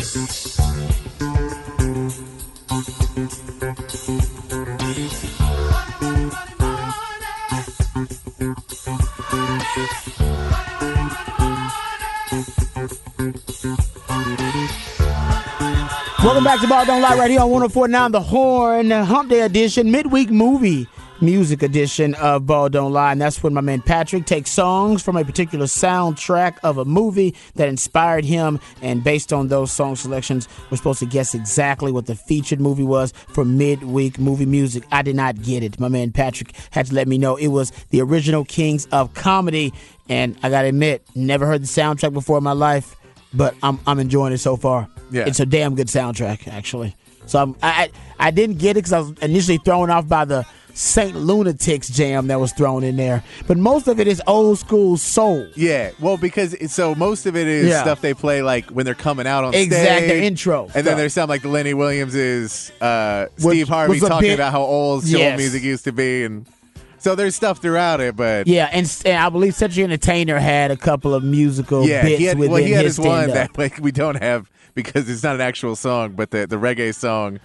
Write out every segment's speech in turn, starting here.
Welcome back to Ball Don't Lie right here on 1049 The Horn, Hump Day edition, midweek movie music edition of Ball Don't Lie. And that's when my man Patrick takes songs from a particular soundtrack of a movie that inspired him. And based on those song selections, we're supposed to guess exactly what the featured movie was for midweek movie music. I did not get it. My man Patrick had to let me know it was the original Kings of Comedy. And I got to admit, never heard the soundtrack before in my life, but I'm, I'm enjoying it so far. Yeah. It's a damn good soundtrack, actually. So I'm, I I I didn't get it because I was initially thrown off by the Saint Lunatics jam that was thrown in there, but most of it is old school soul. Yeah, well, because it- so most of it is Yeah. stuff they play like when they're coming out on Exact, stage. intro and stuff. then there's some like the Lenny Williams is uh, Which Steve Harvey talking bit- about how old soul Yes. music used to be, and so there's stuff throughout it. But Yeah, and, and I believe Cedric Entertainer had a couple of musical yeah, bits he had, within well, he had his his one that like we don't have because it's not an actual song, but the the reggae song.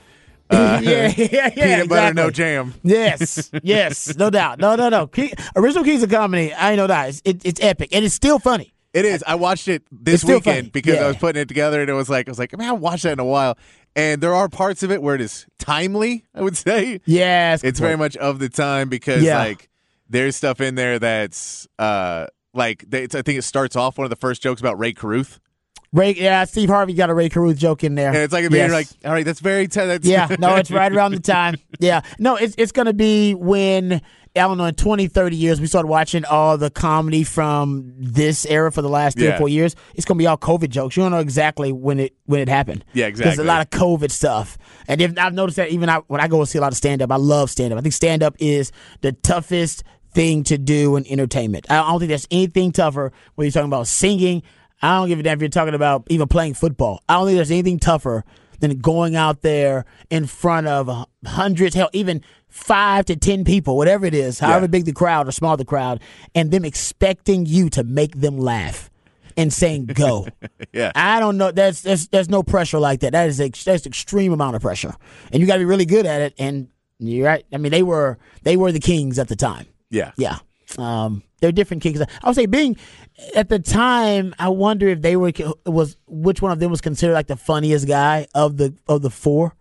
Uh, yeah, yeah, yeah. peanut butter, no jam. Yes, yes, no doubt, no, no, no. King, original Kings of Comedy, I ain't no doubt. It's, it, it's epic, and it's still funny. It is. I watched it this weekend funny. because Yeah. I was putting it together, and it was like I was like, man, I haven't watched that in a while. And there are parts of it where it is timely. I would say. Yes, it's very much of the time because Yeah. like there's stuff in there that's uh like they, I think it starts off one of the first jokes about Rae Carruth, Ray. Yeah, Steve Harvey got a Rae Carruth joke in there, and it's like Yes. like, all right, that's very t- that's yeah, no, it's right around the time. Yeah, no, it's it's gonna be when I don't know in 20, 30 years we started watching all the comedy from this era for the last three Yeah. or four years. It's gonna be all COVID jokes. You don't know exactly when it when it happened. Yeah, exactly. There's a lot of COVID stuff, and if, I've noticed that even I, when I go and see a lot of stand up, I love stand up. I think stand up is the toughest thing to do in entertainment. I don't think there's anything tougher when you're talking about singing. I don't give a damn if you're talking about even playing football. I don't think there's anything tougher than going out there in front of hundreds, hell, even five to ten people, whatever it is, however Yeah. big the crowd or small the crowd, and them expecting you to make them laugh and saying go. yeah. I don't know. There's there's there's no pressure like that. That is ex- that's extreme amount of pressure, and you got to be really good at it. And you're right. I mean, they were they were the kings at the time. yeah. Yeah. Um, they're different kings. I would say being at the time, I wonder if they were was which one of them was considered like the funniest guy of the of the four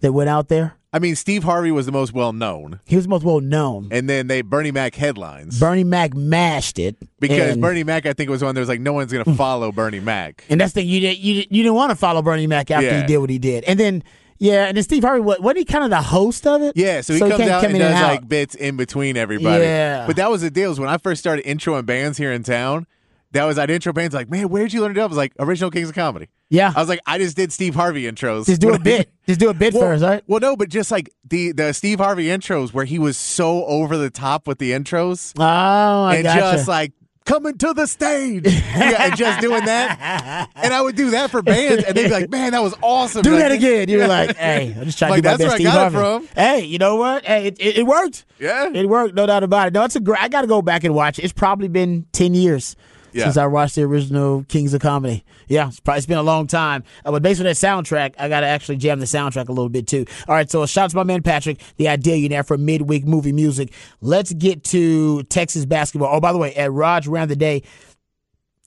that went out there. I mean, Steve Harvey was the most well known, He was the most well known. and then they Bernie Mac headlines Bernie Mac mashed it because Bernie Mac I think was one. There was like no one's gonna follow Bernie Mac. and that's the thing you did you you didn't want to follow Bernie Mac after Yeah. he did what he did, and then yeah, and then Steve Harvey what wasn't he kind of the host of it? Yeah, so he he comes can't out and does and like bits in between everybody. Yeah. But that was the deal. Is when I first started introing bands here in town, that was I'd intro bands like, man, where'd you learn to do? it?" I was like, original Kings of Comedy. Yeah. I was like, I just did Steve Harvey intros. Just do a bit. Just do a bit Well, first, right? Well, no, but just like the the Steve Harvey intros where he was so over the top with the intros Oh, I and gotcha. just like coming to the stage, yeah, and just doing that. And I would do that for bands, and they'd be like, "Man, that was awesome." do Like, that again. You're like, hey, I'm just trying Like, to do my that's best where I Steve got it Harvey. from. Hey, you know what? Hey, it, it, it worked. Yeah. It worked, no doubt about it. No, it's a great. I got to go back and watch it. It's probably been ten years Yeah. since I watched the original Kings of Comedy. Yeah, it's probably been a long time. Uh, but based on that soundtrack, I got to actually jam the soundtrack a little bit too. All right, so shout out to my man Patrick, the Idealionaire for midweek movie music. Let's get to Texas basketball. Oh, by the way, at Rod's rant the day.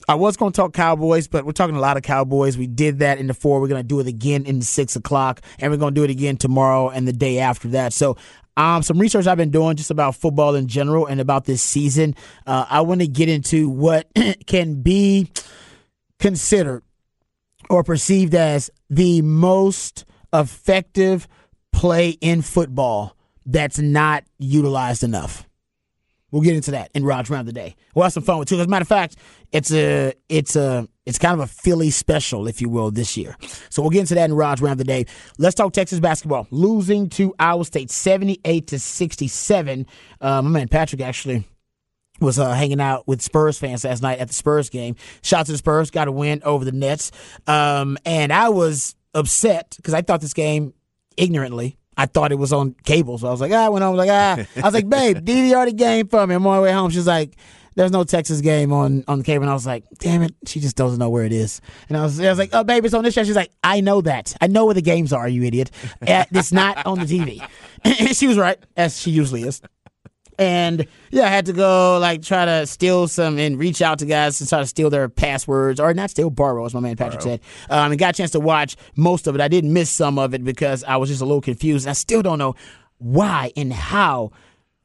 I was going to talk Cowboys, but we're talking a lot of Cowboys. We did that in the four. We're going to do it again in the six o'clock, and we're going to do it again tomorrow and the day after that. So, um, some research I've been doing just about football in general and about this season. Uh, I want to get into what can be considered or perceived as the most effective play in football that's not utilized enough. We'll get into that in Rod's Rant the Day. We'll have some fun with too. As a matter of fact, it's a it's a it's kind of a Philly special, if you will, this year. So we'll get into that in Rod's Rant of the Day. Let's talk Texas basketball. Losing to Iowa State, seventy eight to sixty seven. Uh, my man Patrick actually was uh, hanging out with Spurs fans last night at the Spurs game. Shout to the Spurs, got a win over the Nets. Um, and I was upset because I thought this game ignorantly. I thought it was on cable, so I was like, ah, I went home, I was like, ah. I was like, babe, DVR the game for me. I'm on my way home. She's like, there's no Texas game on on the cable. And I was like, damn it, she just doesn't know where it is. And I was, I was like, oh, babe, it's on this channel. She's like, I know that. I know where the games are, you idiot. Uh, It's not on the TV. And she was right, as she usually is. And yeah, I had to go like try to steal some and reach out to guys to try to steal their passwords or not steal borrow, as my man Patrick said. Um, and got a chance to watch most of it. I did miss some of it because I was just a little confused. I still don't know why and how.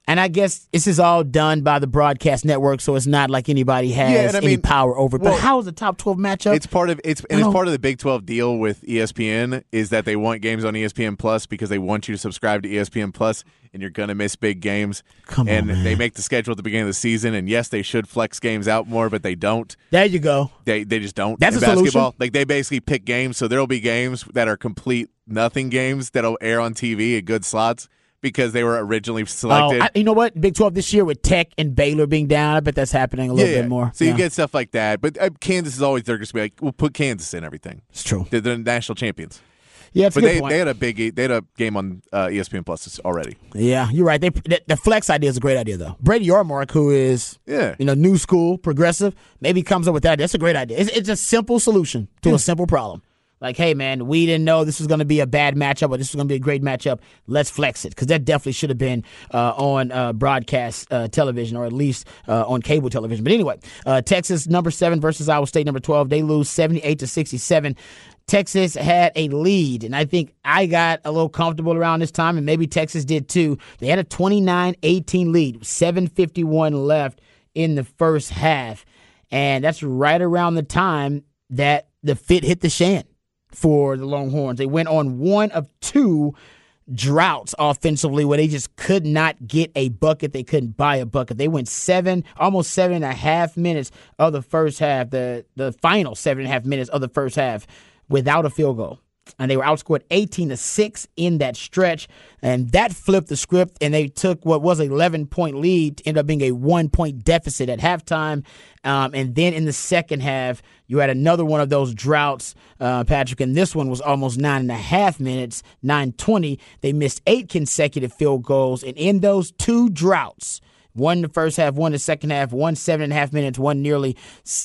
And I guess this is all done by the broadcast network, so it's not like anybody has Yeah, any mean, power over it. But well, how is the top twelve matchup? It's part of it's and it's part of the Big Twelve deal with ESPN is that they want games on ESPN Plus because they want you to subscribe to ESPN Plus and you're gonna miss big games. Come on, and man. they make the schedule at the beginning of the season, and yes, they should flex games out more, but they don't. there you go. They they just don't. That's in a solution. Like they basically pick games, so there'll be games that are complete nothing games that'll air on TV at good slots because they were originally Oh, selected. I, you know what? Big Twelve this year with Tech and Baylor being down, I bet that's happening a little yeah, bit more. So Yeah. you get stuff like that, but uh, Kansas is always they're just be like, we'll put Kansas in everything. it's true. They're the national champions. Yeah, it's a But good they, point. they had a big they had a game on uh, ESPN Plus already. Yeah, you're right. They the, the flex idea is a great idea though. Brett Yormark, who is Yeah. you know new school, progressive, maybe comes up with that. That's a great idea. It's, it's a simple solution to a simple problem. Like, hey man, we didn't know this was going to be a bad matchup, or this was going to be a great matchup. Let's flex it because that definitely should have been uh, on uh, broadcast uh, television or at least uh, on cable television. But anyway, uh, Texas number seven versus Iowa State number twelve. They lose seventy eight to sixty seven. Texas had a lead, and I think I got a little comfortable around this time, and maybe Texas did too. They had a 29 18 lead, 751 left in the first half, and that's right around the time that the fit hit the shan for the Longhorns. They went on one of two droughts offensively where they just could not get a bucket. They couldn't buy a bucket. They went seven, almost seven and a half minutes of the first half, the the final seven and a half minutes of the first half without a field goal. And they were outscored 18 to 6 in that stretch. And that flipped the script, and they took what was an 11 point lead to end up being a one point deficit at halftime. Um, and then in the second half, you had another one of those droughts, uh, Patrick, and this one was almost nine and a half minutes, 920. They missed eight consecutive field goals. And in those two droughts, one the first half, one the second half, one seven and a half minutes, one nearly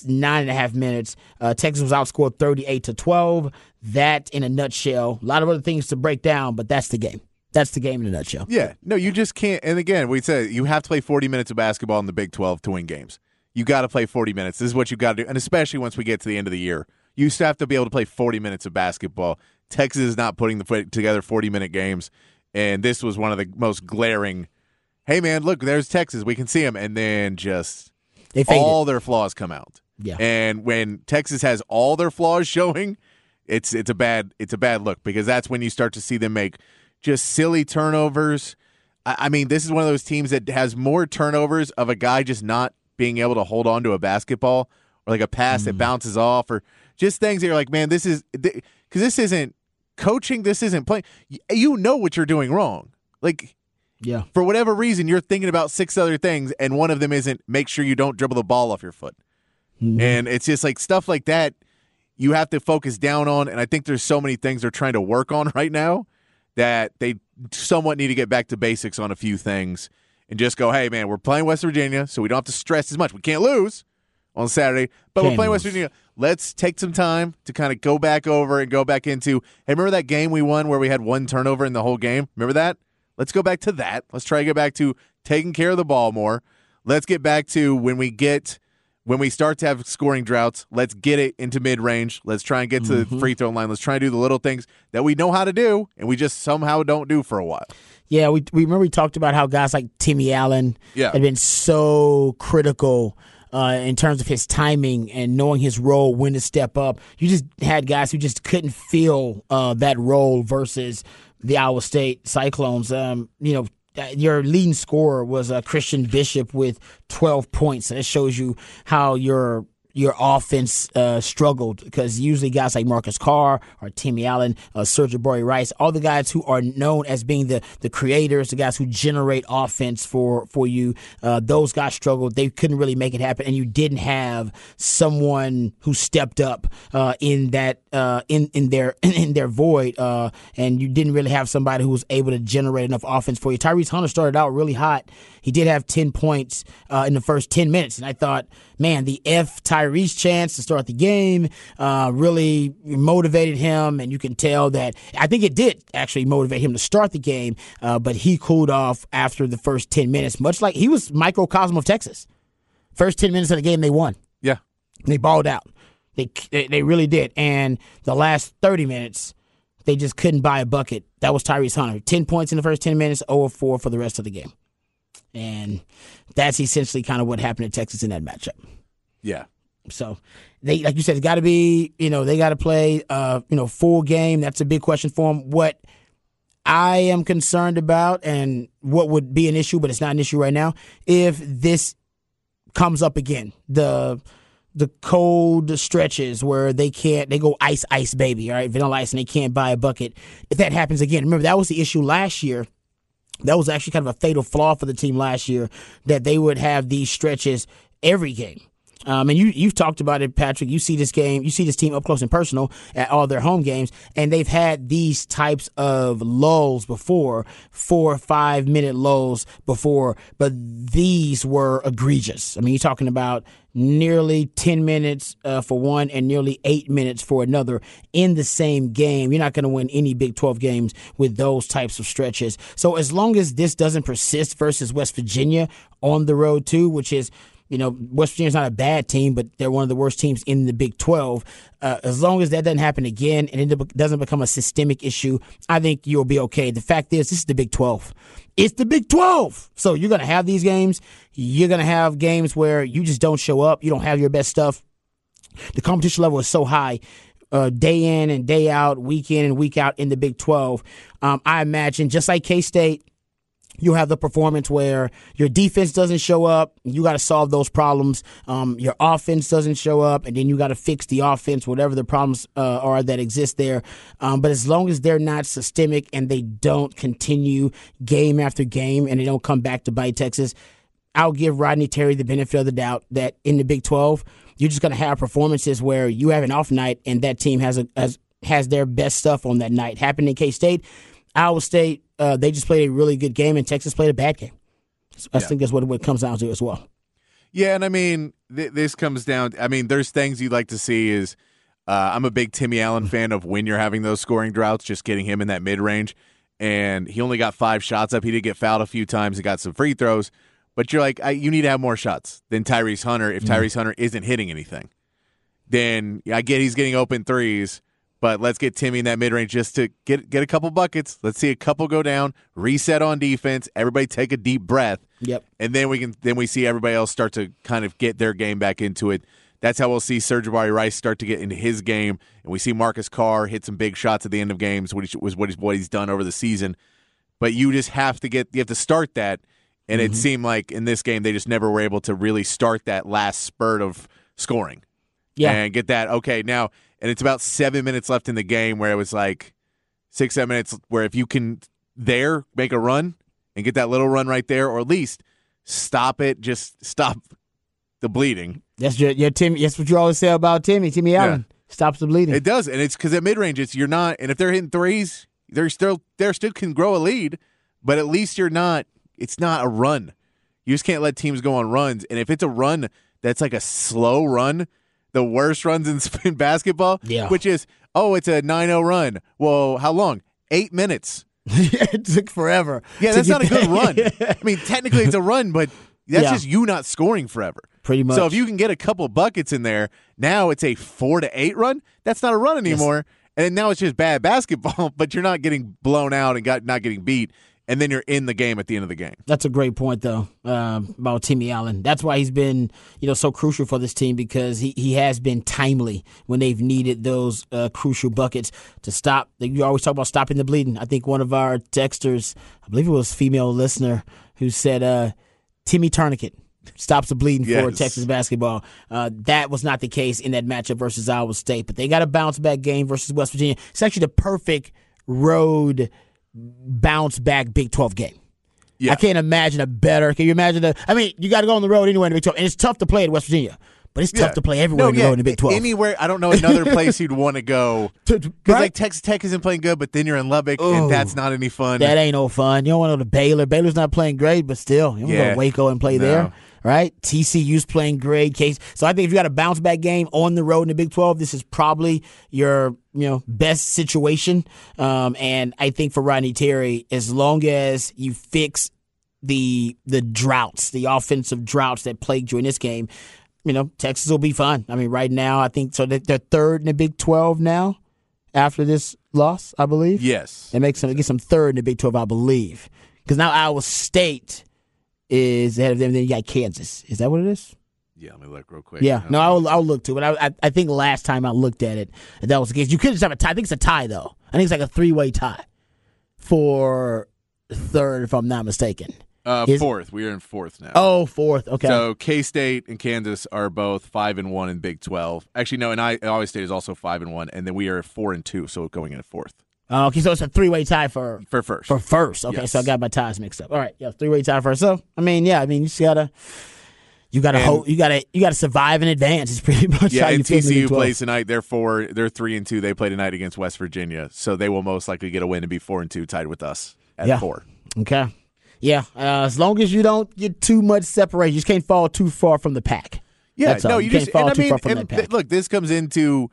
nine and a half minutes. Uh, Texas was outscored 38 to 12. That in a nutshell. A lot of other things to break down, but that's the game. That's the game in a nutshell. Yeah, no, you just can't. And again, we said you have to play 40 minutes of basketball in the Big 12 to win games. You got to play 40 minutes. This is what you got to do, and especially once we get to the end of the year, you still have to be able to play 40 minutes of basketball. Texas is not putting the together 40 minute games, and this was one of the most glaring. Hey, man, look, there's Texas. We can see them, and then just They all their flaws come out. Yeah. And when Texas has all their flaws showing, it's it's a bad it's a bad look because that's when you start to see them make just silly turnovers. I, I mean, this is one of those teams that has more turnovers of a guy just not being able to hold on to a basketball or like a pass Mm. that bounces off or just things that you're like, man, this is because this isn't coaching. This isn't playing. You know what you're doing wrong. Like yeah. for whatever reason, you're thinking about six other things, and one of them isn't make sure you don't dribble the ball off your foot. And it's just like stuff like that you have to focus down on. And I think there's so many things they're trying to work on right now that they somewhat need to get back to basics on a few things and just go, hey, man, we're playing West Virginia, so we don't have to stress as much. We can't lose on Saturday, but we're Can't playing West. Virginia. Let's take some time to kind of go back over and go back into. Hey, remember that game we won where we had one turnover in the whole game? Remember that? Let's go back to that. Let's try to get back to taking care of the ball more. Let's get back to when we get when we start to have scoring droughts, let's get it into mid range. Let's try and get to the free throw line. Let's try and do the little things that we know how to do and we just somehow don't do for a while. Yeah, we, we remember we talked about how guys like Timmy Allen Yeah. had been so critical uh, in terms of his timing and knowing his role, when to step up. You just had guys who just couldn't feel uh, that role versus the Iowa State Cyclones. Um, you know, your leading scorer was uh, Christian Bishop with 12 points. And it shows you how your your offense uh, struggled because usually guys like Marcus Carr or Timmy Allen, uh, Sir'Jabari Rice, all the guys who are known as being the, the creators, the guys who generate offense for for you, uh, those guys struggled. They couldn't really make it happen, and you didn't have someone who stepped up uh, in that uh, in in their in their void, uh, and you didn't really have somebody who was able to generate enough offense for you. Tyrese Hunter started out really hot. He did have ten points uh, in the first ten minutes, and I thought, man, the F Tyrese chance to start the game uh, really motivated him, and you can tell that I think it did actually motivate him to start the game, uh, but he cooled off after the first ten minutes, much like he was microcosm of Texas. First ten minutes of the game, they won. Yeah, they balled out. They, they they really did. And the last 30 minutes, they just couldn't buy a bucket. That was Tyrese Hunter. 10 points in the first 10 minutes, 0 4 for the rest of the game. And that's essentially kind of what happened to Texas in that matchup. Yeah. So they, like you said, it's got to be, you know, they got to play, uh, you know, full game. That's a big question for them. What I am concerned about, and what would be an issue, but it's not an issue right now, if this comes up again, the the cold stretches where they can't they go ice ice baby all right vanilla ice and they can't buy a bucket if that happens again remember that was the issue last year that was actually kind of a fatal flaw for the team last year that they would have these stretches every game um, and you you've talked about it, Patrick. You see this game, you see this team up close and personal at all their home games, and they've had these types of lulls before, four or five minute lulls before, but these were egregious. I mean, you're talking about nearly 10 minutes uh, for one and nearly eight minutes for another in the same game. You're not going to win any Big 12 games with those types of stretches. So as long as this doesn't persist versus West Virginia on the road too, which is you know, West Virginia's not a bad team, but they're one of the worst teams in the Big 12. Uh, as long as that doesn't happen again and it doesn't become a systemic issue, I think you'll be okay. The fact is, this is the Big 12. It's the Big 12. So you're going to have these games. You're going to have games where you just don't show up. You don't have your best stuff. The competition level is so high. Uh, day in and day out, week in and week out in the Big 12. Um, I imagine, just like K State, you have the performance where your defense doesn't show up. You got to solve those problems. Um, your offense doesn't show up, and then you got to fix the offense, whatever the problems uh, are that exist there. Um, but as long as they're not systemic and they don't continue game after game and they don't come back to bite Texas, I'll give Rodney Terry the benefit of the doubt that in the Big 12, you're just going to have performances where you have an off night and that team has a has, has their best stuff on that night. Happened in K State. Iowa State uh, they just played a really good game, and Texas played a bad game. So I yeah. think that's what it comes down to as well. Yeah, and I mean, th- this comes down. I mean, there's things you'd like to see. Is uh, I'm a big Timmy Allen fan of when you're having those scoring droughts, just getting him in that mid range. And he only got five shots up. He did get fouled a few times. He got some free throws, but you're like, you need to have more shots than Tyrese Hunter. If mm-hmm. Tyrese Hunter isn't hitting anything, then I get he's getting open threes but let's get Timmy in that mid range just to get get a couple buckets. Let's see a couple go down, reset on defense. Everybody take a deep breath. Yep. And then we can then we see everybody else start to kind of get their game back into it. That's how we'll see Sir'Jabari Rice start to get into his game, and we see Marcus Carr hit some big shots at the end of games, which was what he's what he's done over the season. But you just have to get you have to start that, and mm-hmm. it seemed like in this game they just never were able to really start that last spurt of scoring. Yeah, and get that okay now and it's about seven minutes left in the game where it was like six, seven minutes where if you can there make a run and get that little run right there, or at least stop it, just stop the bleeding. That's your, your Timmy. That's what you always say about Timmy. Timmy Allen yeah. stops the bleeding. It does, and it's because at mid range, it's you're not, and if they're hitting threes, they're still they still can grow a lead, but at least you're not. It's not a run. You just can't let teams go on runs, and if it's a run that's like a slow run the worst runs in, in basketball, yeah. which is, oh, it's a 9 0 run. Well, how long? Eight minutes. it took forever. Yeah, that's not a good run. I mean, technically it's a run, but that's yeah. just you not scoring forever. Pretty much. So if you can get a couple buckets in there, now it's a four to eight run. That's not a run anymore. Yes. And now it's just bad basketball, but you're not getting blown out and got not getting beat. And then you're in the game at the end of the game. That's a great point, though, um, about Timmy Allen. That's why he's been, you know, so crucial for this team because he, he has been timely when they've needed those uh, crucial buckets to stop. You always talk about stopping the bleeding. I think one of our texters, I believe it was female listener, who said, uh, Timmy Tourniquet stops the bleeding Yes. for Texas basketball. Uh, that was not the case in that matchup versus Iowa State, but they got a bounce back game versus West Virginia. It's actually the perfect road bounce back Big 12 game. Yeah. I can't imagine a better. Can you imagine a? I mean, you got to go on the road anywhere in the Big 12, and it's tough to play at West Virginia, but it's tough Yeah. to play everywhere No, in the yeah, road in the Big 12. Anywhere, I don't know another place you'd want to go. Because right? like Texas Tech isn't playing good, but then you're in Lubbock, Ooh. and that's not any fun. That ain't no fun. You don't want to go to Baylor. Baylor's not playing great, but still, you want to go to Waco and play No. there, right? TCU's playing great. Case. So I think if you got a bounce back game on the road in the Big 12, this is probably your you know best situation. Um, and I think for Rodney Terry, as long as you fix the the droughts, the offensive droughts that plagued you in this game, you know Texas will be fine. I mean, right now I think so. They're third in the Big 12 now after this loss, I believe. yes. It makes them get some third in the Big 12, I believe. Because now Iowa State is ahead of them. Then you got Kansas. Is that what it is? Yeah, let me look real quick. Yeah. No, I'll, I'll look to it. I, I, I think last time I looked at it, that was the case. You could just have a tie. I think it's a tie, though. I think it's like a three way tie for third, if I'm not mistaken. Uh, Is- fourth. We are in fourth now. Oh, fourth. Okay. So K State and Kansas are both five and one in Big Twelve. Actually, no, and I Iowa State is also five and one, and then we are four and two, so going in fourth Oh, okay, so it's a three way tie for for first. for first. Okay, Yes. so I got my ties mixed up. All right, yeah, three way tie first. So I mean, yeah, I mean, you just gotta. You gotta And- hope. You gotta. You gotta survive in advance. It's pretty much yeah, how you and TCU plays tonight. They're four. They're three and two. They play tonight against West Virginia, so they will most likely get a win and be four and two, tied with us at Yeah. four. Okay. Yeah, uh, as long as you don't get too much separation, you just can't fall too far from the pack. Yeah, That's all. no, You you, can't just fall and I too mean, far from and that th- pack. look, this comes into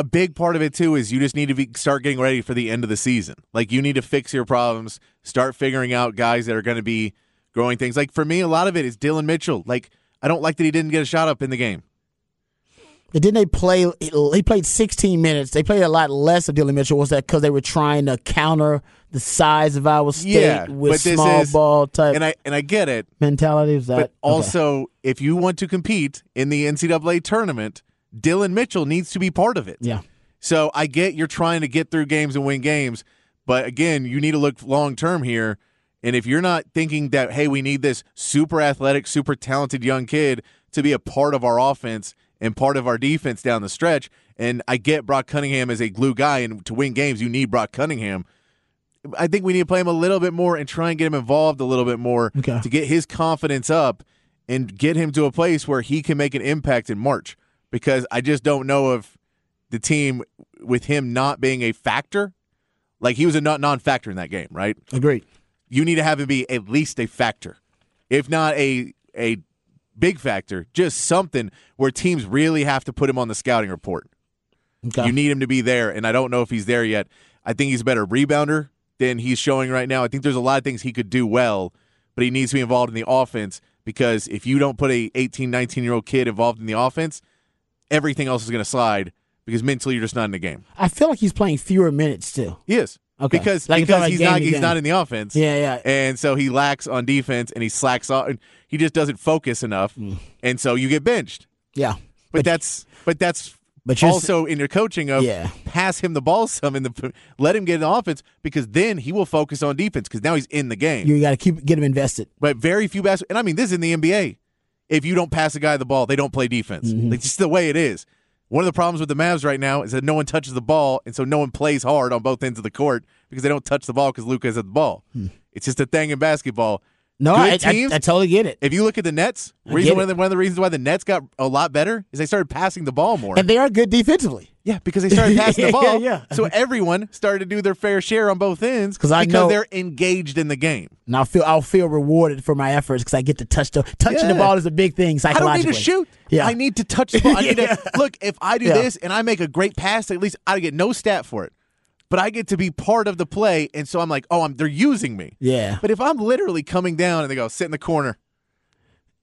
a big part of it too. Is you just need to be, start getting ready for the end of the season. Like you need to fix your problems, start figuring out guys that are going to be growing things. Like for me, a lot of it is Dillon Mitchell. Like I don't like that he didn't get a shot up in the game. And didn't they play? He played 16 minutes. They played a lot less of Dillon Mitchell. Was that because they were trying to counter the size of Iowa State Yeah, with small is- ball type And I and I get it, mentality? Was that but okay. also if you want to compete in the NCAA tournament, Dillon Mitchell needs to be part of it. yeah, So I get you're trying to get through games and win games, but again, you need to look long term here. And if you're not thinking that, hey, we need this super athletic, super talented young kid to be a part of our offense and part of our defense down the stretch, and I get Brock Cunningham as a glue guy, and to win games, you need Brock Cunningham. I think we need to play him a little bit more and try and get him involved a little bit more Okay. to get his confidence up and get him to a place where he can make an impact in March. Because I just don't know if the team with him not being a factor, like he was a non- non-factor in that game, right? agreed. You need to have him be at least a factor, if not a a big factor, just something where teams really have to put him on the scouting report. Okay. You need him to be there, and I don't know if he's there yet. I think he's a better rebounder than he's showing right now. I think there's a lot of things he could do well, but he needs to be involved in the offense because if you don't put a 18, 19 year old kid involved in the offense, everything else is going to slide because mentally you're just not in the game. I feel like he's playing fewer minutes still. He is. Okay. Because Like because he's not he's not in the offense. Yeah, yeah. And so he lacks on defense and he slacks on he just doesn't focus enough. Mm. And so you get benched. Yeah. But, that's but that's But also in your coaching of Yeah. pass him the ball some in the let him get in the offense because then he will focus on defense because now he's in the game. You got to keep get him invested. but very few basketball and I mean this is in the NBA. If you don't pass a guy the ball, they don't play defense. Mm-hmm. It's just the way it is. One of the problems with the Mavs right now is that no one touches the ball, and so no one plays hard on both ends of the court because they don't touch the ball because Luka has the ball. It's just a thing in basketball. No, I, I, teams- I totally get it. If you look at the Nets, reason one of, the, one of the reasons why the Nets got a lot better is they started passing the ball more. And they are good defensively. yeah, because they started passing the ball. yeah. yeah, So everyone started to do their fair share on both ends I because know- they're engaged in the game. And I'll feel I'll feel rewarded for my efforts because I get to touch the touching the ball is a big thing psychologically. I don't need to shoot. Yeah. I need to touch the ball. I need Yeah. to look. If I do Yeah. this and I make a great pass, at least I get no stat for it. But I get to be part of the play, and so I'm like, oh, I'm, they're using me. Yeah. But if I'm literally coming down and they go sit in the corner,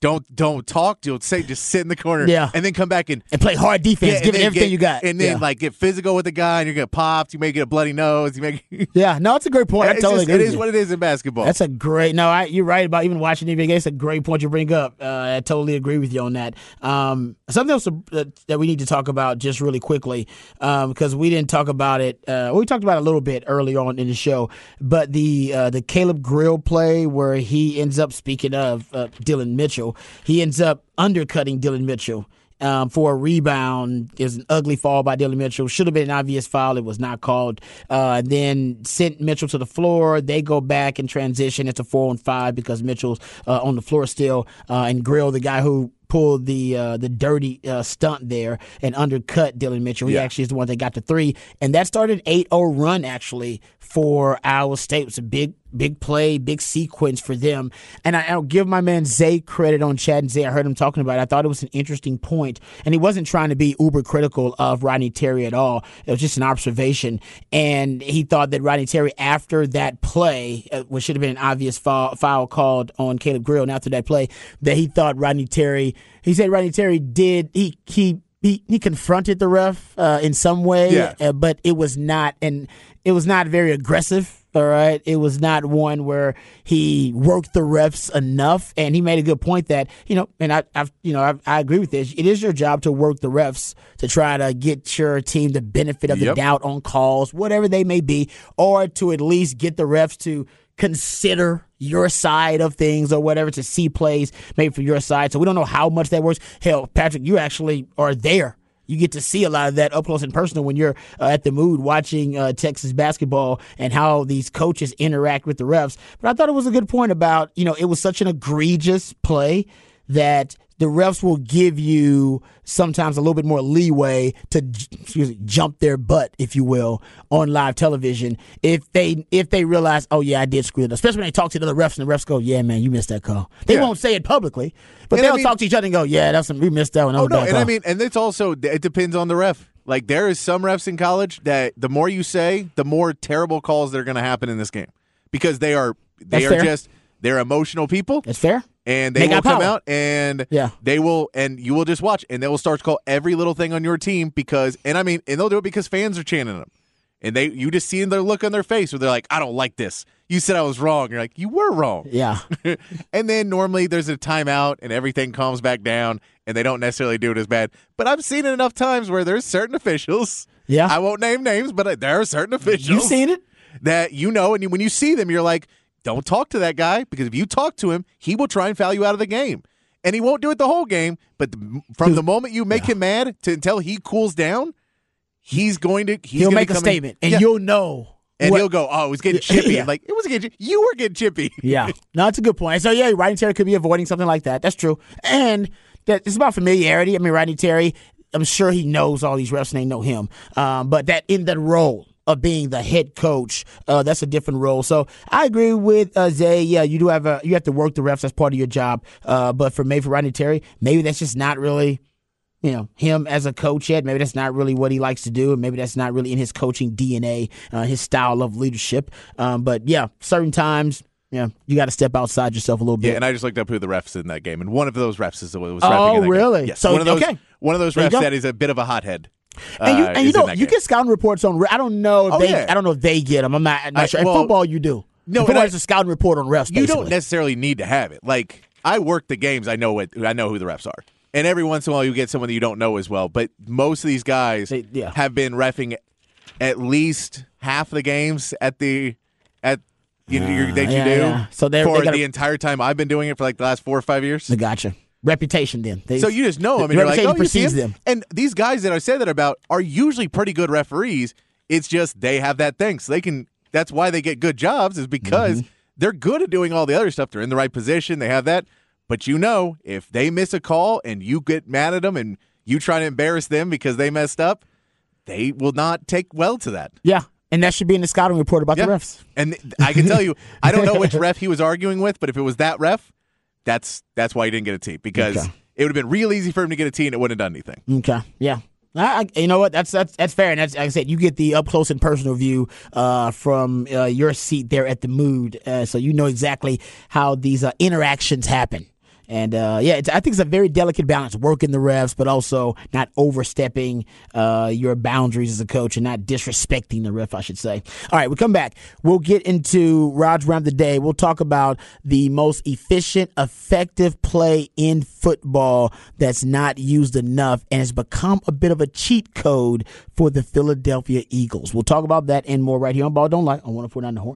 don't don't talk. Don't say. Just sit in the corner. Yeah. and then come back and and play hard defense, yeah, give it everything get- you got, and then yeah. like get physical with the guy, and you're gonna popped. You may get a bloody nose. You may. yeah, no, it's a great point. I totally just- agree. it is you. what it is in basketball. That's a great. No, I, you're right about even watching NBA games. It's a great point you bring up. Uh, I totally agree with you on that. Um, something else that we need to talk about just really quickly because we didn't talk about it. Uh, we talked about it a little bit earlier on in the show, but the uh, the Caleb Grill play where he ends up speaking of uh, Dillon Mitchell, he ends up undercutting Dillon Mitchell um, for a rebound. It was an ugly fall by Dillon Mitchell. Should have been an obvious foul. It was not called. Uh, then sent Mitchell to the floor. They go back and transition. It's a four on five because Mitchell's uh, on the floor still. Uh, and Grill, the guy who pulled the uh, the dirty uh, stunt there and undercut Dillon Mitchell. He Yeah. actually is the one that got the three, and that started an 8-0 run actually for Iowa State. It was a big big play, big sequence for them. And I, I'll give my man Zay credit on Chad and Zay. I heard him talking about it. I thought it was an interesting point, and he wasn't trying to be uber critical of Rodney Terry at all. It was just an observation, and he thought that Rodney Terry after that play, uh, which should have been an obvious foul, foul called on Caleb Grill, and after that play, that he thought Rodney Terry. He said Rodney Terry did he he. He, he confronted the ref uh, in some way, Yeah. uh, but it was not and it was not very aggressive. All right, it was not one where he worked the refs enough, and he made a good point that you know, and I, I've you know, I, I agree with this. It is your job to work the refs to try to get your team the benefit of the Yep. doubt on calls, whatever they may be, or to at least get the refs to consider your side of things or whatever to see plays made from your side. So we don't know how much that works. Hell, Patrick, you actually are there. You get to see a lot of that up close and personal when you're uh, at the mood watching uh, Texas basketball and how these coaches interact with the refs. But I thought it was a good point about, you know, it was such an egregious play that the refs will give you sometimes a little bit more leeway to excuse me, jump their butt, if you will, on live television if they if they realize, oh yeah, I did screw it up. Especially when they talk to the other refs and the refs go, yeah, man, you missed that call. They Yeah. won't say it publicly, but And they'll mean- talk to each other and go, yeah, that's some, we missed that one. That Oh no, and I mean, and it's also it depends on the ref. Like there is some refs in college that the more you say, the more terrible calls that are going to happen in this game because they are they That's are fair. just they're emotional people that's fair. And they, They will come power. out and Yeah. they will and you will just watch and they will start to call every little thing on your team because and I mean and they'll do it because fans are chanting them. And they you just see their look on their face where they're like, I don't like this. You said I was wrong. You're like, you were wrong. Yeah. and then normally there's a timeout and everything calms back down and they don't necessarily do it as bad. But I've seen it enough times where there's certain officials. Yeah. I won't name names, but there are certain officials. You've seen it? That you know, and when you see them, you're like, don't talk to that guy because if you talk to him, he will try and foul you out of the game. And he won't do it the whole game, but the, from the moment you make him mad to until he cools down, he's going to he's He'll make a come in- statement, and Yeah. you'll know. and what- he'll go, "Oh, it was getting chippy." Yeah. Like, "It was getting you were getting chippy." Yeah, no, it's a good point. So yeah, Rodney Terry could be avoiding something like that. That's true, and that it's about familiarity. I mean, Rodney Terry, I'm sure he knows all these refs and they know him. Um, but that in that role of being the head coach, uh, that's a different role. So I agree with uh, Zay. Yeah, you do have a you have to work the refs. That's part of your job. Uh, but for maybe for Rodney Terry, maybe that's just not really you know him as a coach yet. Maybe that's not really what he likes to do, and maybe that's not really in his coaching DNA, uh, his style of leadership. Um, but yeah, certain times, yeah, you got to step outside yourself a little bit. Yeah, and I just looked up who the refs in that game, and one of those refs is the one that was Oh, that game. really? Yes, So, one of those. okay. One of those refs that is a bit of a hothead. And you uh, and you know you game. get scouting reports on. I don't know if Oh, they yeah. I don't know if they get them. I'm not, I'm not I- sure. In well, football, you do. No, in football, and I- there's a scouting report on refs. You don't necessarily need to have it. Like I work the games, I know what I know who the refs are, and every once in a while you get someone that you don't know as well. But most of these guys They- yeah. have been refing at least half the games at the at you your- that you yeah, do. So they're- for they gotta- the entire time I've been doing it for like the last four or five years. I gotcha. Reputation then. They, So you just know them, the and you're like, reputation oh, precedes them. And these guys that I said that about are usually pretty good referees. It's just they have that thing, so they can. That's why they get good jobs, is because Mm-hmm. they're good at doing all the other stuff. They're in the right position. They have that. But you know, if they miss a call and you get mad at them and you try to embarrass them because they messed up, they will not take well to that. Yeah, and that should be in the scouting report about Yeah. the refs. And I can tell you, I don't know which ref he was arguing with, but if it was that ref, that's that's why he didn't get a T because Okay. it would have been real easy for him to get a T and it wouldn't have done anything. Okay, yeah. I, you know what? That's that's that's fair, and that's like I said, you get the up close and personal view uh, from uh, your seat there at the mood, uh, so you know exactly how these uh, interactions happen. And uh, yeah, I think it's a very delicate balance, working the refs, but also not overstepping uh, your boundaries as a coach and not disrespecting the ref, I should say. All right, we come back. We'll get into Rod's rant of the day. We'll talk about the most efficient, effective play in football that's not used enough and has become a bit of a cheat code for the Philadelphia Eagles. We'll talk about that and more right here on Ball Don't Lie on 1049 The Horn.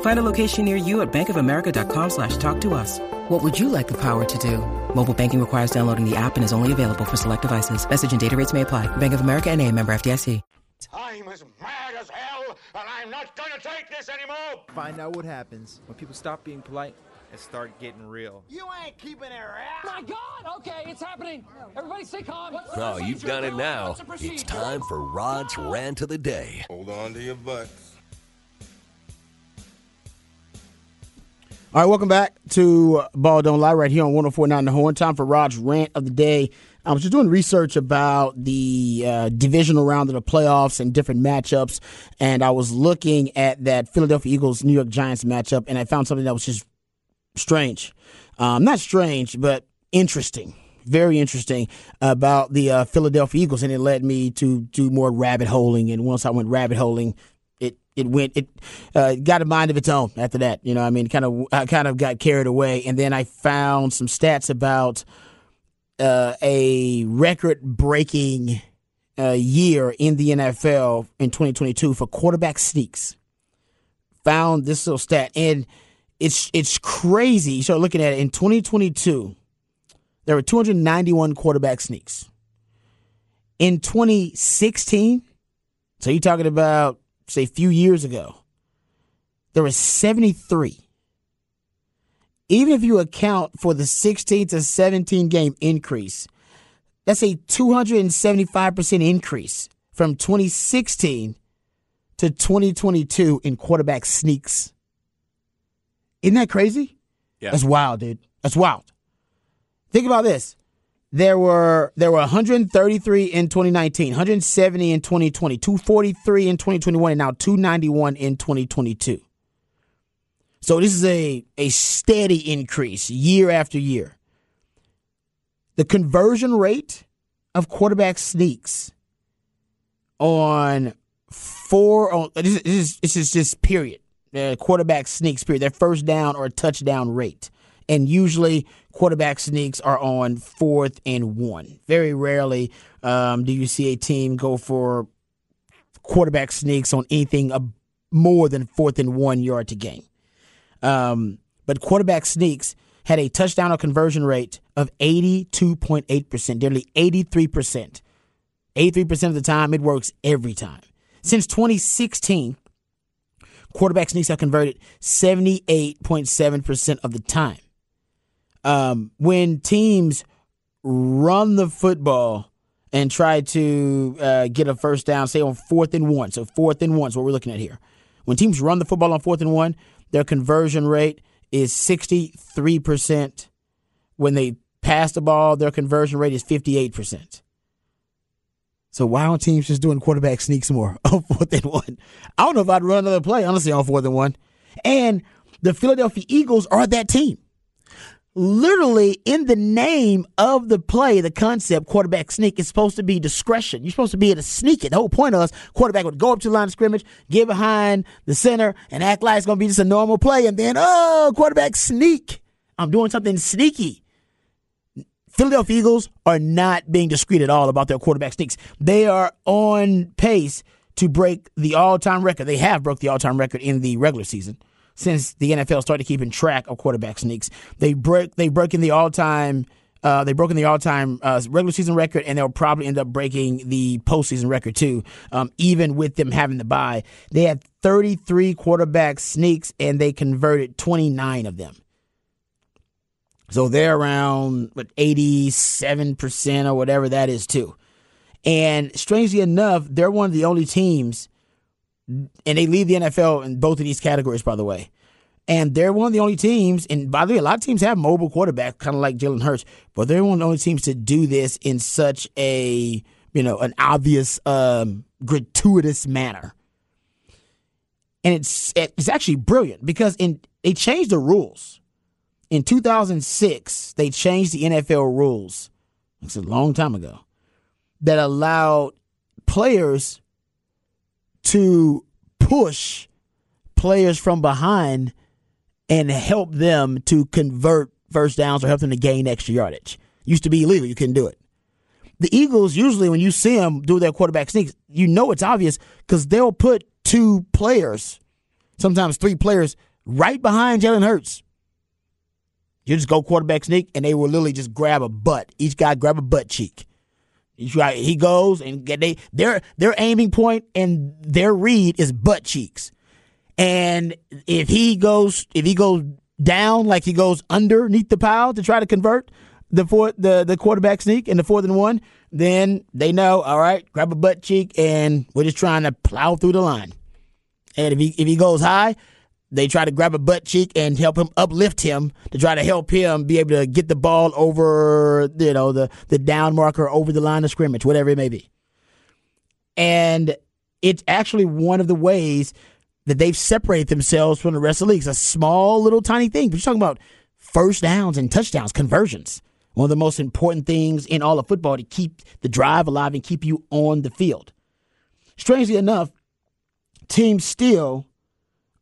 Find a location near you at bankofamerica.com slash talk to us. What would you like the power to do? Mobile banking requires downloading the app and is only available for select devices. Message and data rates may apply. Bank of America and a member FDIC. I'm as mad as hell, and I'm not gonna take this anymore! Find out what happens when people stop being polite and start getting real. You ain't keeping it around! My God! Okay, it's happening. Everybody stay calm. What's the Oh, you've procedure, done it now. What's the procedure? It's time for Rod's rant of the day. Hold on to your butts. All right, welcome back to Ball Don't Lie right here on 1049 The Horn. Time for Rod's rant of the day. I was just doing research about the uh, divisional round of the playoffs and different matchups, and I was looking at that Philadelphia Eagles New York Giants matchup, and I found something that was just strange. Um, not strange, but interesting. Very interesting about the uh, Philadelphia Eagles, and it led me to do more rabbit holing. And once I went rabbit holing, it went it uh, got a mind of its own after that. You know, I mean, kind of I kind of got carried away, and then I found some stats about uh, a record breaking uh, year in the NFL in 2022 for quarterback sneaks. Found this little stat, and it's it's crazy. You start looking at it in 2022. There were 291 quarterback sneaks. In 2016, so you're talking about say a few years ago, there were 73. Even if you account for the 16 to 17 game increase, that's a 275% increase from 2016 to 2022 in quarterback sneaks. Isn't that crazy? Yeah. That's wild, dude. That's wild. Think about this. There were there were 133 in 2019, 170 in 2020, 243 in 2021, and now 291 in 2022. So this is a, a steady increase year after year. The conversion rate of quarterback sneaks on four on this is, this is, this is just period. Uh, quarterback sneaks period. Their first down or touchdown rate. And usually quarterback sneaks are on fourth and one. Very rarely um, do you see a team go for quarterback sneaks on anything more than fourth and one yard to gain. Um, but quarterback sneaks had a touchdown or conversion rate of 82.8%, nearly 83%. 83% of the time, it works every time. Since 2016, quarterback sneaks have converted 78.7% of the time. Um, when teams run the football and try to uh, get a first down, say on fourth and one, so fourth and one is what we're looking at here. When teams run the football on fourth and one, their conversion rate is 63%. When they pass the ball, their conversion rate is 58%. So why aren't teams just doing quarterback sneaks more on fourth and one? I don't know if I'd run another play, honestly, on fourth and one. And the Philadelphia Eagles are that team. Literally, in the name of the play, the concept quarterback sneak is supposed to be discretion. You're supposed to be able to sneak it. The whole point of us, quarterback would go up to the line of scrimmage, get behind the center, and act like it's going to be just a normal play, and then, oh, quarterback sneak. I'm doing something sneaky. Philadelphia Eagles are not being discreet at all about their quarterback sneaks. They are on pace to break the all-time record. They have broke the all-time record in the regular season since the NFL started keeping track of quarterback sneaks. They break they broken the all-time uh, they broken the all-time uh, regular season record, and they'll probably end up breaking the postseason record too. Um, even with them having the bye, they had 33 quarterback sneaks, and they converted 29 of them. So they're around what 87% or whatever that is too. And strangely enough, they're one of the only teams and they lead the NFL in both of these categories by the way. And they're one of the only teams, and by the way, a lot of teams have mobile quarterbacks, kind of like Jalen Hurts, but they're one of the only teams to do this in such a, you know, an obvious, um, gratuitous manner. And it's it's actually brilliant because in they changed the rules. In 2006, they changed the NFL rules. It's a long time ago that allowed players to push players from behind and help them to convert first downs or help them to gain extra yardage. Used to be illegal, you couldn't do it. The Eagles usually, when you see them do their quarterback sneaks, you know it's obvious because they'll put two players, sometimes three players, right behind Jalen Hurts. You just go quarterback sneak, and they will literally just grab a butt. Each guy grab a butt cheek. He goes and get they their their aiming point and their read is butt cheeks. And if he goes if he goes down like he goes underneath the pile to try to convert the four, the the quarterback sneak in the fourth and one, then they know all right, grab a butt cheek and we're just trying to plow through the line. And if he if he goes high, they try to grab a butt cheek and help him uplift him to try to help him be able to get the ball over, you know, the, the down marker over the line of scrimmage, whatever it may be. And it's actually one of the ways that they've separated themselves from the rest of the league. It's a small little tiny thing, but you're talking about first downs and touchdowns, conversions. One of the most important things in all of football to keep the drive alive and keep you on the field. Strangely enough, teams still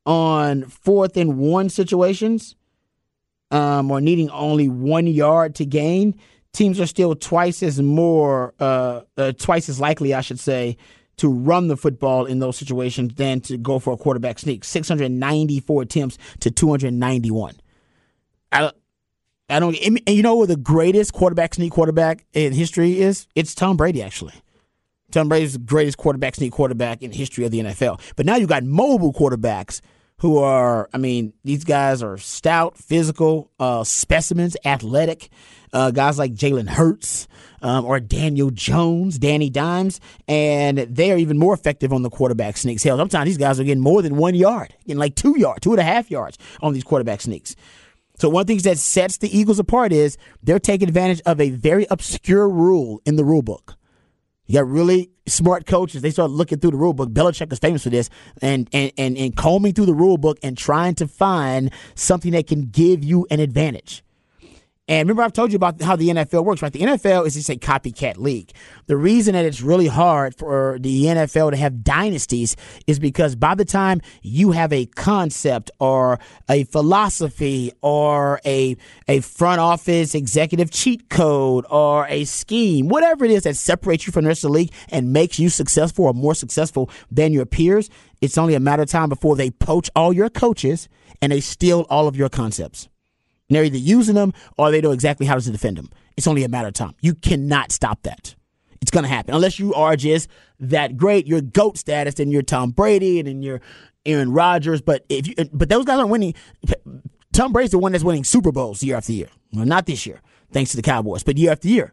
on fourth and one situations um, or needing only one yard to gain, teams are still twice as more, uh, uh, twice as likely, I should say, to run the football in those situations than to go for a quarterback sneak. 694 attempts to 291. I, I don't. And you know who the greatest quarterback sneak quarterback in history is? It's Tom Brady, actually. Tom Brady's the greatest quarterback sneak quarterback in history of the NFL. But now you got mobile quarterbacks who are, I mean, these guys are stout, physical uh, specimens, athletic. Uh, guys like Jalen Hurts um, or Daniel Jones, Danny Dimes, and they are even more effective on the quarterback sneaks. Hell, sometimes these guys are getting more than one yard, getting like two yards, two and a half yards on these quarterback sneaks. So one of the things that sets the Eagles apart is they're taking advantage of a very obscure rule in the rule book. You got really smart coaches. They start looking through the rule book. Belichick is famous for this, and, and and and combing through the rule book and trying to find something that can give you an advantage. And remember, I've told you about how the NFL works, right? The NFL is just a copycat league. The reason that it's really hard for the NFL to have dynasties is because by the time you have a concept or a philosophy or a, a front office executive cheat code or a scheme, whatever it is that separates you from the rest of the league and makes you successful or more successful than your peers, it's only a matter of time before they poach all your coaches and they steal all of your concepts. They're either using them or they know exactly how to defend them. It's only a matter of time. You cannot stop that. It's going to happen unless you are just that great. You're GOAT status and you're Tom Brady and then you're Aaron Rodgers. But if you, but those guys aren't winning. Tom Brady's the one that's winning Super Bowls year after year. Well, not this year, thanks to the Cowboys, but year after year.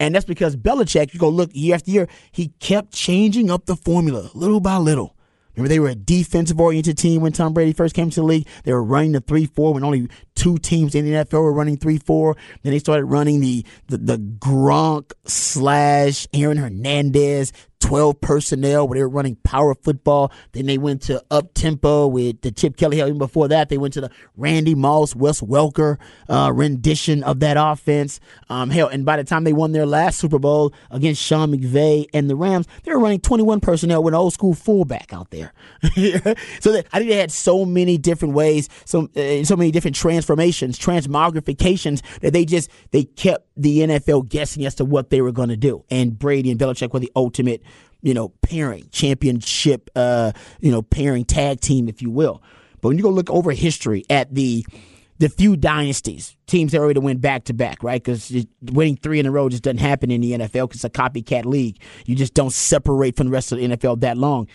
And that's because Belichick, you go look year after year, he kept changing up the formula little by little. Remember, they were a defensive oriented team when Tom Brady first came to the league. They were running the 3 4 when only two teams in the NFL were running 3 4. Then they started running the, the, the Gronk slash Aaron Hernandez 12 personnel where they were running power football. Then they went to up tempo with the Chip Kelly. Even before that, they went to the Randy Moss, Wes Welker uh, rendition of that offense. Um, hell, and by the time they won their last Super Bowl against Sean McVay and the Rams, they were running 21 personnel with an old school fullback out there. so I think they had so many different ways, so, uh, so many different transformations, transmogrifications that they just, they kept the NFL guessing as to what they were going to do. And Brady and Belichick were the ultimate you know, pairing, championship, uh, you know, pairing tag team, if you will. But when you go look over history at the the few dynasties, teams that are ready to win back to back, right? Because winning three in a row just doesn't happen in the NFL because it's a copycat league. You just don't separate from the rest of the NFL that long.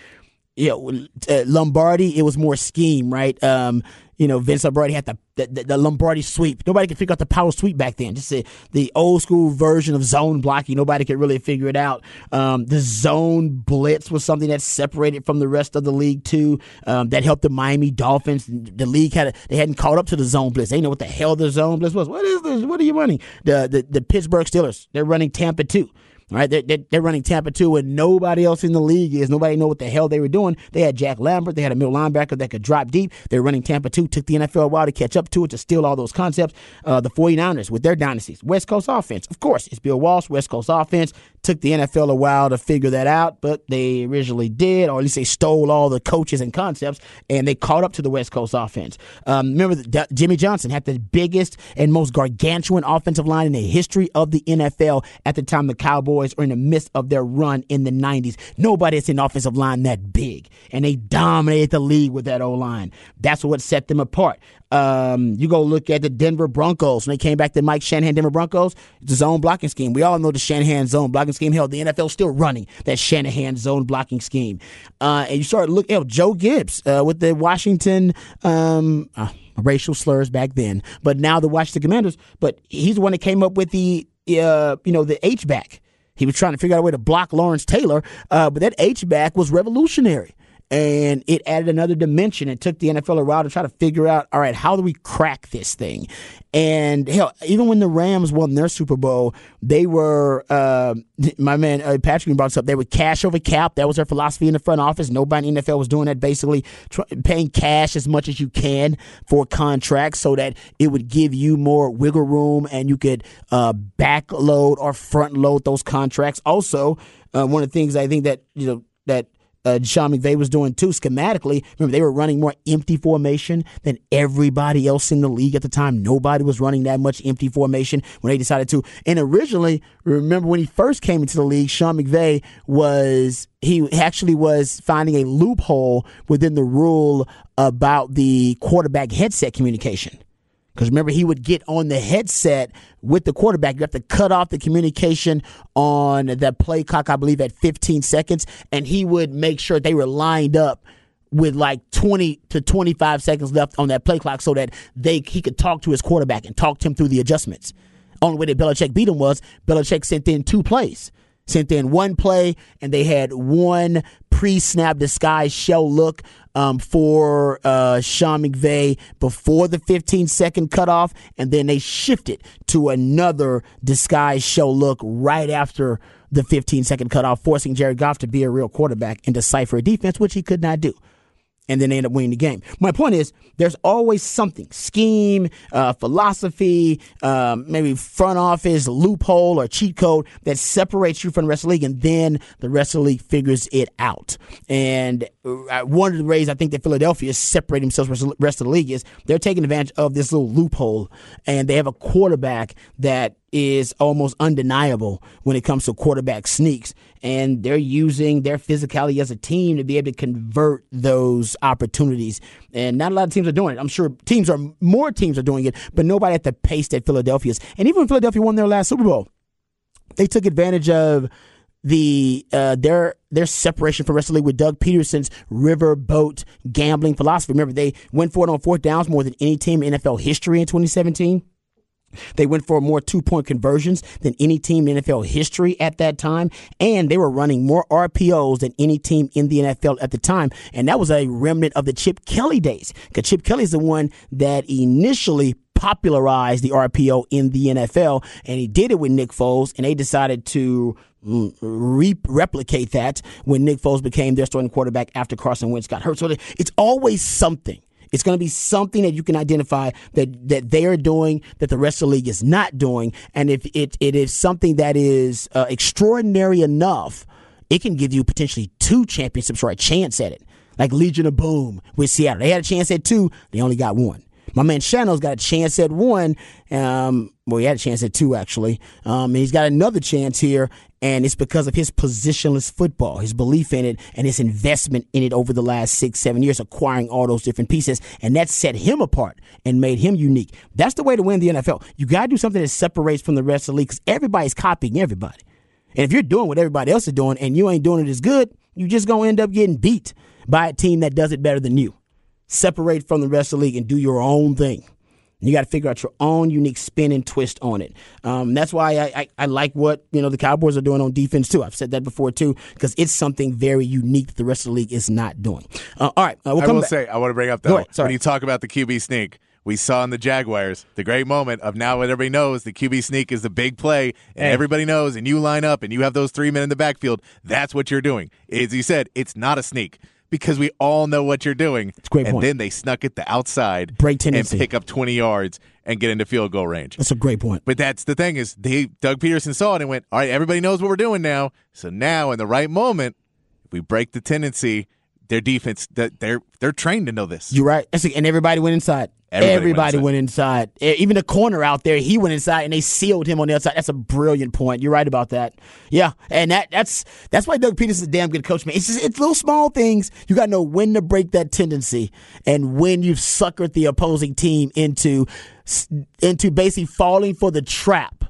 You know, uh, Lombardi, it was more scheme, right? Um, you know, Vince Lombardi had the, the, the Lombardi sweep. Nobody could figure out the power sweep back then. Just the, the old school version of zone blocking. Nobody could really figure it out. Um, the zone blitz was something that separated from the rest of the league too. Um, that helped the Miami Dolphins. The league had a, they hadn't caught up to the zone blitz. They know what the hell the zone blitz was. What is this? What are you running? The the, the Pittsburgh Steelers. They're running Tampa right? They're, they're, they're, running Tampa 2 and nobody else in the league is. Nobody know what the hell they were doing. They had Jack Lambert. They had a middle linebacker that could drop deep. They're running Tampa 2. Took the NFL a while to catch up to it, to steal all those concepts. Uh, the 49ers with their dynasties. West Coast offense. Of course, it's Bill Walsh, West Coast offense. Took the NFL a while to figure that out, but they originally did, or at least they stole all the coaches and concepts, and they caught up to the West Coast offense. Um, remember, the, Jimmy Johnson had the biggest and most gargantuan offensive line in the history of the NFL at the time the Cowboys were in the midst of their run in the 90s. Nobody has an offensive line that big, and they dominated the league with that O line. That's what set them apart. Um, you go look at the Denver Broncos when they came back to Mike Shanahan Denver Broncos. A zone blocking scheme. We all know the Shanahan zone blocking scheme. Hell, the NFL still running that Shanahan zone blocking scheme. Uh, and you start looking at Joe Gibbs uh, with the Washington. Um, uh, racial slurs back then, but now the Washington Commanders. But he's the one that came up with the uh, you know the H back. He was trying to figure out a way to block Lawrence Taylor, uh, but that H back was revolutionary and it added another dimension and took the NFL a while to try to figure out, all right, how do we crack this thing? And hell, even when the Rams won their Super Bowl, they were uh, my man uh, Patrick brought this up. They were cash over cap. That was their philosophy in the front office. Nobody in the NFL was doing that. Basically, paying cash as much as you can for contracts, so that it would give you more wiggle room and you could uh, backload or front load those contracts. Also, uh, one of the things I think that you know that uh, Sean McVay was doing too schematically. Remember, they were running more empty formation than everybody else in the league at the time. Nobody was running that much empty formation when they decided to. And originally, remember when he first came into the league, Sean McVay was he actually was finding a loophole within the rule about the quarterback headset communication. Because remember, he would get on the headset with the quarterback. You have to cut off the communication on that play clock, I believe, at 15 seconds, and he would make sure they were lined up with like 20 to 25 seconds left on that play clock so that they he could talk to his quarterback and talk to him through the adjustments. Only way that Belichick beat him was Belichick sent in two plays. Sent in one play, and they had one pre snap disguise shell look um, for uh, Sean McVay before the 15 second cutoff, and then they shifted to another disguise show look right after the 15 second cutoff, forcing Jared Goff to be a real quarterback and decipher a defense, which he could not do and then they end up winning the game. My point is, there's always something scheme, uh, philosophy, um, maybe front office loophole or cheat code that separates you from the rest of the league, and then the rest of the league figures it out. And uh, one of the ways I think that Philadelphia is separating themselves from the rest of the league is they're taking advantage of this little loophole, and they have a quarterback that is almost undeniable when it comes to quarterback sneaks. And they're using their physicality as a team to be able to convert those opportunities. And not a lot of teams are doing it. I'm sure teams are, more teams are doing it, but nobody at the pace that Philadelphia's. And even when Philadelphia won their last Super Bowl, they took advantage of the uh, their their separation from league with Doug Pederson's riverboat gambling philosophy. Remember, they went for it on fourth downs more than any team in NFL history in 2017. They went for more two point conversions than any team in NFL history at that time. And they were running more RPOs than any team in the NFL at the time. And that was a remnant of the Chip Kelly days. Because Chip Kelly is the one that initially popularized the RPO in the NFL. And he did it with Nick Foles. And they decided to re- replicate that when Nick Foles became their starting quarterback after Carson Wentz got hurt. So it's always something it's going to be something that you can identify that, that they are doing that the rest of the league is not doing. And if it, it is something that is uh, extraordinary enough, it can give you potentially two championships or a chance at it. Like Legion of Boom with Seattle. They had a chance at two, they only got one. My man Shannon's got a chance at one. Um, well, he had a chance at two, actually. Um, he's got another chance here, and it's because of his positionless football, his belief in it, and his investment in it over the last six, seven years, acquiring all those different pieces. And that set him apart and made him unique. That's the way to win the NFL. You got to do something that separates from the rest of the league because everybody's copying everybody. And if you're doing what everybody else is doing and you ain't doing it as good, you just going to end up getting beat by a team that does it better than you. separate from the rest of the league and do your own thing. You got to figure out your own unique spin and twist on it. Um, that's why I, I, I, like what you know the Cowboys are doing on defense too. I've said that before too because it's something very unique that the rest of the league is not doing. Uh, all right, uh, we'll I will back. say I want to bring up though when you talk about the QB sneak. We saw in the Jaguars the great moment of now when everybody knows the QB sneak is the big play, and hey. everybody knows, and you line up and you have those three men in the backfield. That's what you're doing. As you said, it's not a sneak because we all know what you're doing. It's great and point. then they snuck it the outside, break tendency, and pick up 20 yards and get into field goal range. That's a great point. But that's the thing is, they Doug Pederson saw it and went, "All right, everybody knows what we're doing now. So now, in the right moment, if we break the tendency, their defense, they're they're trained to know this. You're right. And everybody went inside. Everybody, Everybody went, inside. went, inside. Even the corner out there, he went inside and they sealed him on the outside. That's a brilliant point. You're right about that. Yeah, and that that's that's why Doug Pederson's a damn good coach, man. It's just it's little small things. You got to know when to break that tendency and when you've suckered the opposing team into into basically falling for the trap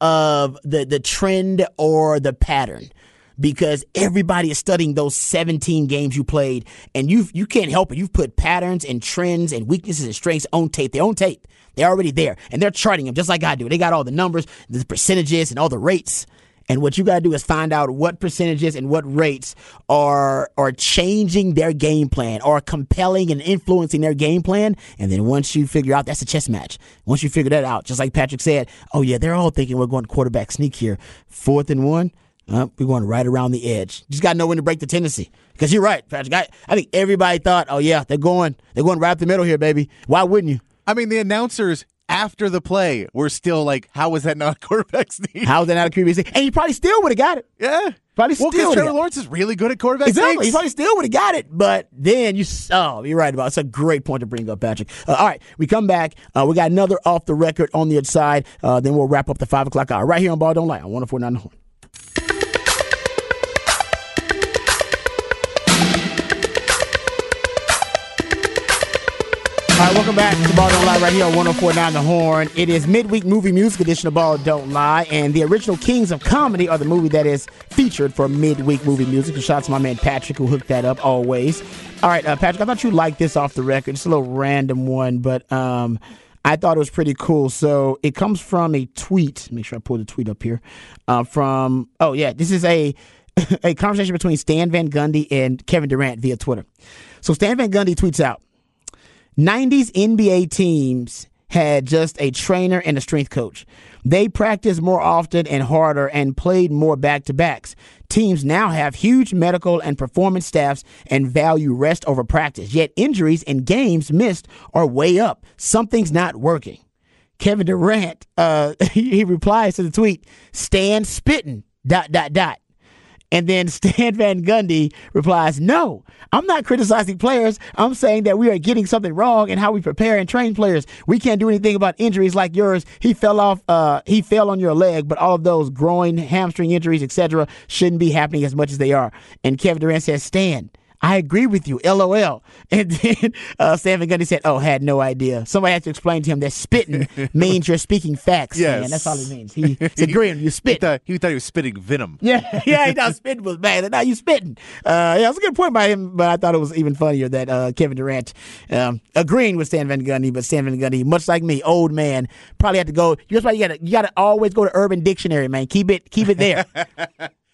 of the the trend or the pattern because everybody is studying those 17 games you played and you you can't help it. You've put patterns and trends and weaknesses and strengths on tape. They're on tape. They're already there and they're charting them just like I do. They got all the numbers, the percentages and all the rates. And what you got to do is find out what percentages and what rates are are changing their game plan or compelling and influencing their game plan. And then once you figure out that's a chess match. Once you figure that out, just like Patrick said, oh yeah, they're all thinking we're going quarterback sneak here. Fourth and one. Uh, we're going right around the edge. Just got to know when to break the tendency. Because you're right, Patrick. I, I think everybody thought, oh yeah, they're going, they're going right up the middle here, baby. Why wouldn't you? I mean, the announcers after the play were still like, "How was that not a quarterback sneak? How was that not a QB sneak?" And he probably still would have got it. Yeah, probably well, still. Trevor Lawrence is really good at quarterback exactly. sneaks. He probably still would have got it, but then you. Oh, you're right about. It. It's a great point to bring up, Patrick. Uh, all right, we come back. Uh, we got another off the record on the other side. Uh, then we'll wrap up the five o'clock hour right here on Ball Don't Lie on 104.9 The Horn. Welcome back to Ball Don't Lie right here on 104.9 The Horn. It is midweek movie music edition of Ball Don't Lie, and the original Kings of Comedy are the movie that is featured for midweek movie music. Shout out to my man Patrick who hooked that up always. All right, uh, Patrick, I thought you liked this off the record. It's a little random one, but um, I thought it was pretty cool. So it comes from a tweet. Make sure I pull the tweet up here. Uh, from oh yeah, this is a a conversation between Stan Van Gundy and Kevin Durant via Twitter. So Stan Van Gundy tweets out. 90s NBA teams had just a trainer and a strength coach. They practiced more often and harder and played more back to backs. Teams now have huge medical and performance staffs and value rest over practice. Yet injuries and games missed are way up. Something's not working. Kevin Durant, uh, he replies to the tweet, "Stan spitting." Dot dot dot. And then Stan Van Gundy replies, No, I'm not criticizing players. I'm saying that we are getting something wrong in how we prepare and train players. We can't do anything about injuries like yours. He fell off, uh, he fell on your leg, but all of those groin, hamstring injuries, etc., shouldn't be happening as much as they are. And Kevin Durant says, Stan, I agree with you. LOL. And then uh, Van Gundy said, "Oh, had no idea." Somebody had to explain to him that spitting means you're speaking facts. Yes, man. that's all it means. He, he's agreeing. You spit. He thought, he thought, he was spitting venom. Yeah, yeah. He thought spitting was bad. Now you spitting. Uh, yeah, was a good point by him. But I thought it was even funnier that uh, Kevin Durant um, agreeing with Stan Van Gundy, but Stan Van Gundy, much like me, old man, probably had to go. That's why you got to you got to always go to Urban Dictionary, man. Keep it keep it there.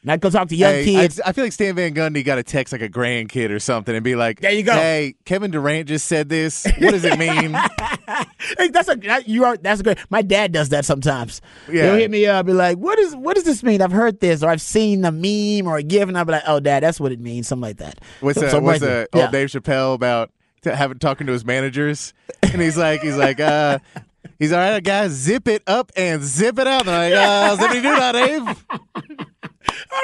Not go talk to young hey, kids. I, I, feel like Stan Van Gundy got to text like a grandkid or something and be like, "There you go." Hey, Kevin Durant just said this. What does it mean? hey, that's a you are that's a great. My dad does that sometimes. Yeah. He'll hit me up, be like, "What is what does this mean? I've heard this, or I've seen the meme or a gif, and I'll be like, "Oh, dad, that's what it means." Something like that. What's so, that? so what's the old Dave Chappelle about? having talking to his managers, and he's like, he's like, uh, he's all right, guys, zip it up and zip it out. And I'm like, uh, zippity doo dah, Dave. I remember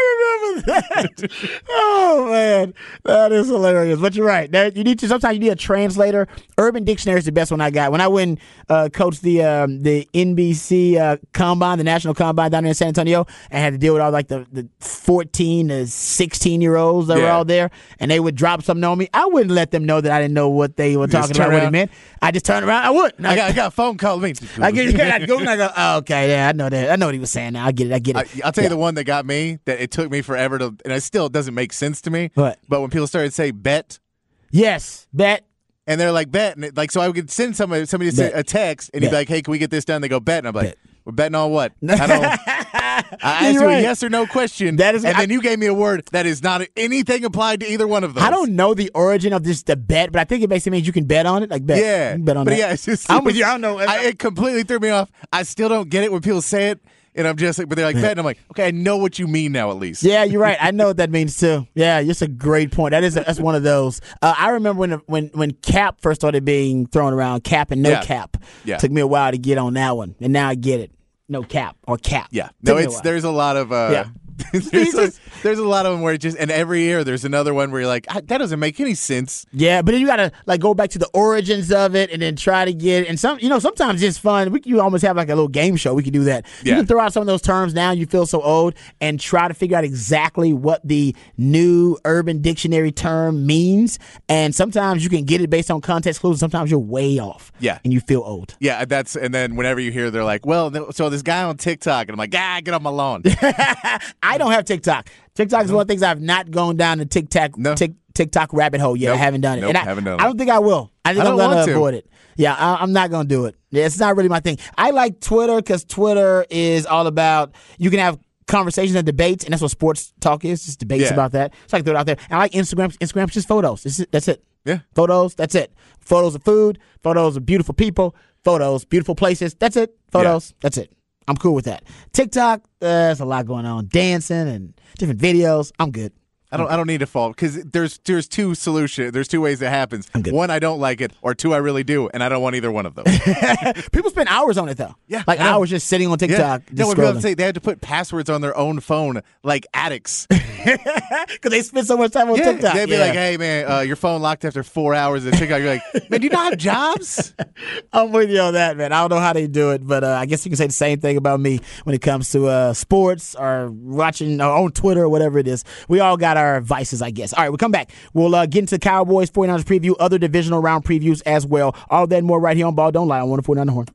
that. oh man, that is hilarious. But you're right. you need to. Sometimes you need a translator. Urban Dictionary is the best one I got. When I went uh, coached the um, the NBC uh, combine, the national combine down there in San Antonio, and had to deal with all like the, the 14 to 16 year olds that yeah. were all there, and they would drop something on me. I wouldn't let them know that I didn't know what they were talking about. What it meant. I just turned around. I would. I got, I got a phone call. Me. I get. I go and I go. Oh, okay, yeah, I know that. I know what he was saying. Now I get it. I get it. I, will tell yeah. you the one that got me that it took me forever to, and it still doesn't make sense to me. What? But when people started to say bet, yes, bet. and they're like bet, and it, like so I would send somebody somebody Bet. a text, and he'd be like, "Hey, can we get this done?" They go bet, and I'm like, Bet. "We're betting on what?" I don't. I asked You're you right. a yes or no question, That is- and I- then you gave me a word that is not anything applied to either one of those. I don't know the origin of this the bet, but I think it basically means you can bet on it. Like bet, Yeah, you can bet on but that. yeah, it's just I'm with you. I don't know. I, it completely threw me off. I still don't get it when people say it, and I'm just like, but they're like bet, and I'm like, okay, I know what you mean now at least. Yeah, you're right. I know what that means too. Yeah, it's a great point. That is a, that's one of those. Uh, I remember when when when cap first started being thrown around, cap and no Yeah. cap. Yeah. took me a while to get on that one, and now I get it. No cap or cap. Yeah. No, it's there's a lot of uh Yeah. there's, a, there's a lot of them where it just and every year there's another one where you're like "Ah, that doesn't make any sense. Yeah, but then you gotta like go back to the origins of it and then try to get and some you know sometimes it's fun. We you almost have like a little game show. We could do that. You can throw out some of those terms now. You feel so old and try to figure out exactly what the new Urban Dictionary term means. And sometimes you can get it based on context clues. Sometimes you're way off. Yeah. and you feel old. Yeah, that's and then whenever you hear they're like, well, so this guy on TikTok and I'm like, ah, get off my lawn. I don't have TikTok. TikTok is one of the things I've not gone down the TikTok No. Tik, TikTok rabbit hole yet. I haven't done it. Nope, and I, haven't done I don't think I will. I think I am gonna avoid it. Yeah, I, I'm not gonna do it. Yeah, it's not really my thing. I like Twitter because Twitter is all about you can have conversations and debates, and that's what sports talk is. Just debates Yeah. about that. So I can throw it out there. And I like Instagram. Instagram's just photos. It's just- that's it. Yeah. Photos. That's it. Photos of food. Photos of beautiful people. Photos, beautiful places. That's it. Photos. That's it. I'm cool with that. TikTok, uh, there's a lot going on. Dancing and different videos. I'm good. I don't I don't need to fall because there's there's two solution there's two ways it happens. One, I don't like it, or two, I really do, and I don't want either one of those. People spend hours on it though. Yeah, like hours just sitting on yeah. TikTok. No, people scrolling. say they had to put passwords on their own phone like addicts. because they spend so much time on Yeah, TikTok. they'd be Yeah. like, "Hey man, uh, your phone locked after four hours of TikTok." You're like, "Man, do you not have jobs?" I'm with you on that, man. I don't know how they do it, but uh, I guess you can say the same thing about me when it comes to uh, sports or watching or on Twitter or whatever it is. We all got our vices, I guess. All right, we'll come back. We'll uh, get into Cowboys 49ers preview, other divisional round previews as well. All that more right here on Ball Don't Lie on 149 The Horn.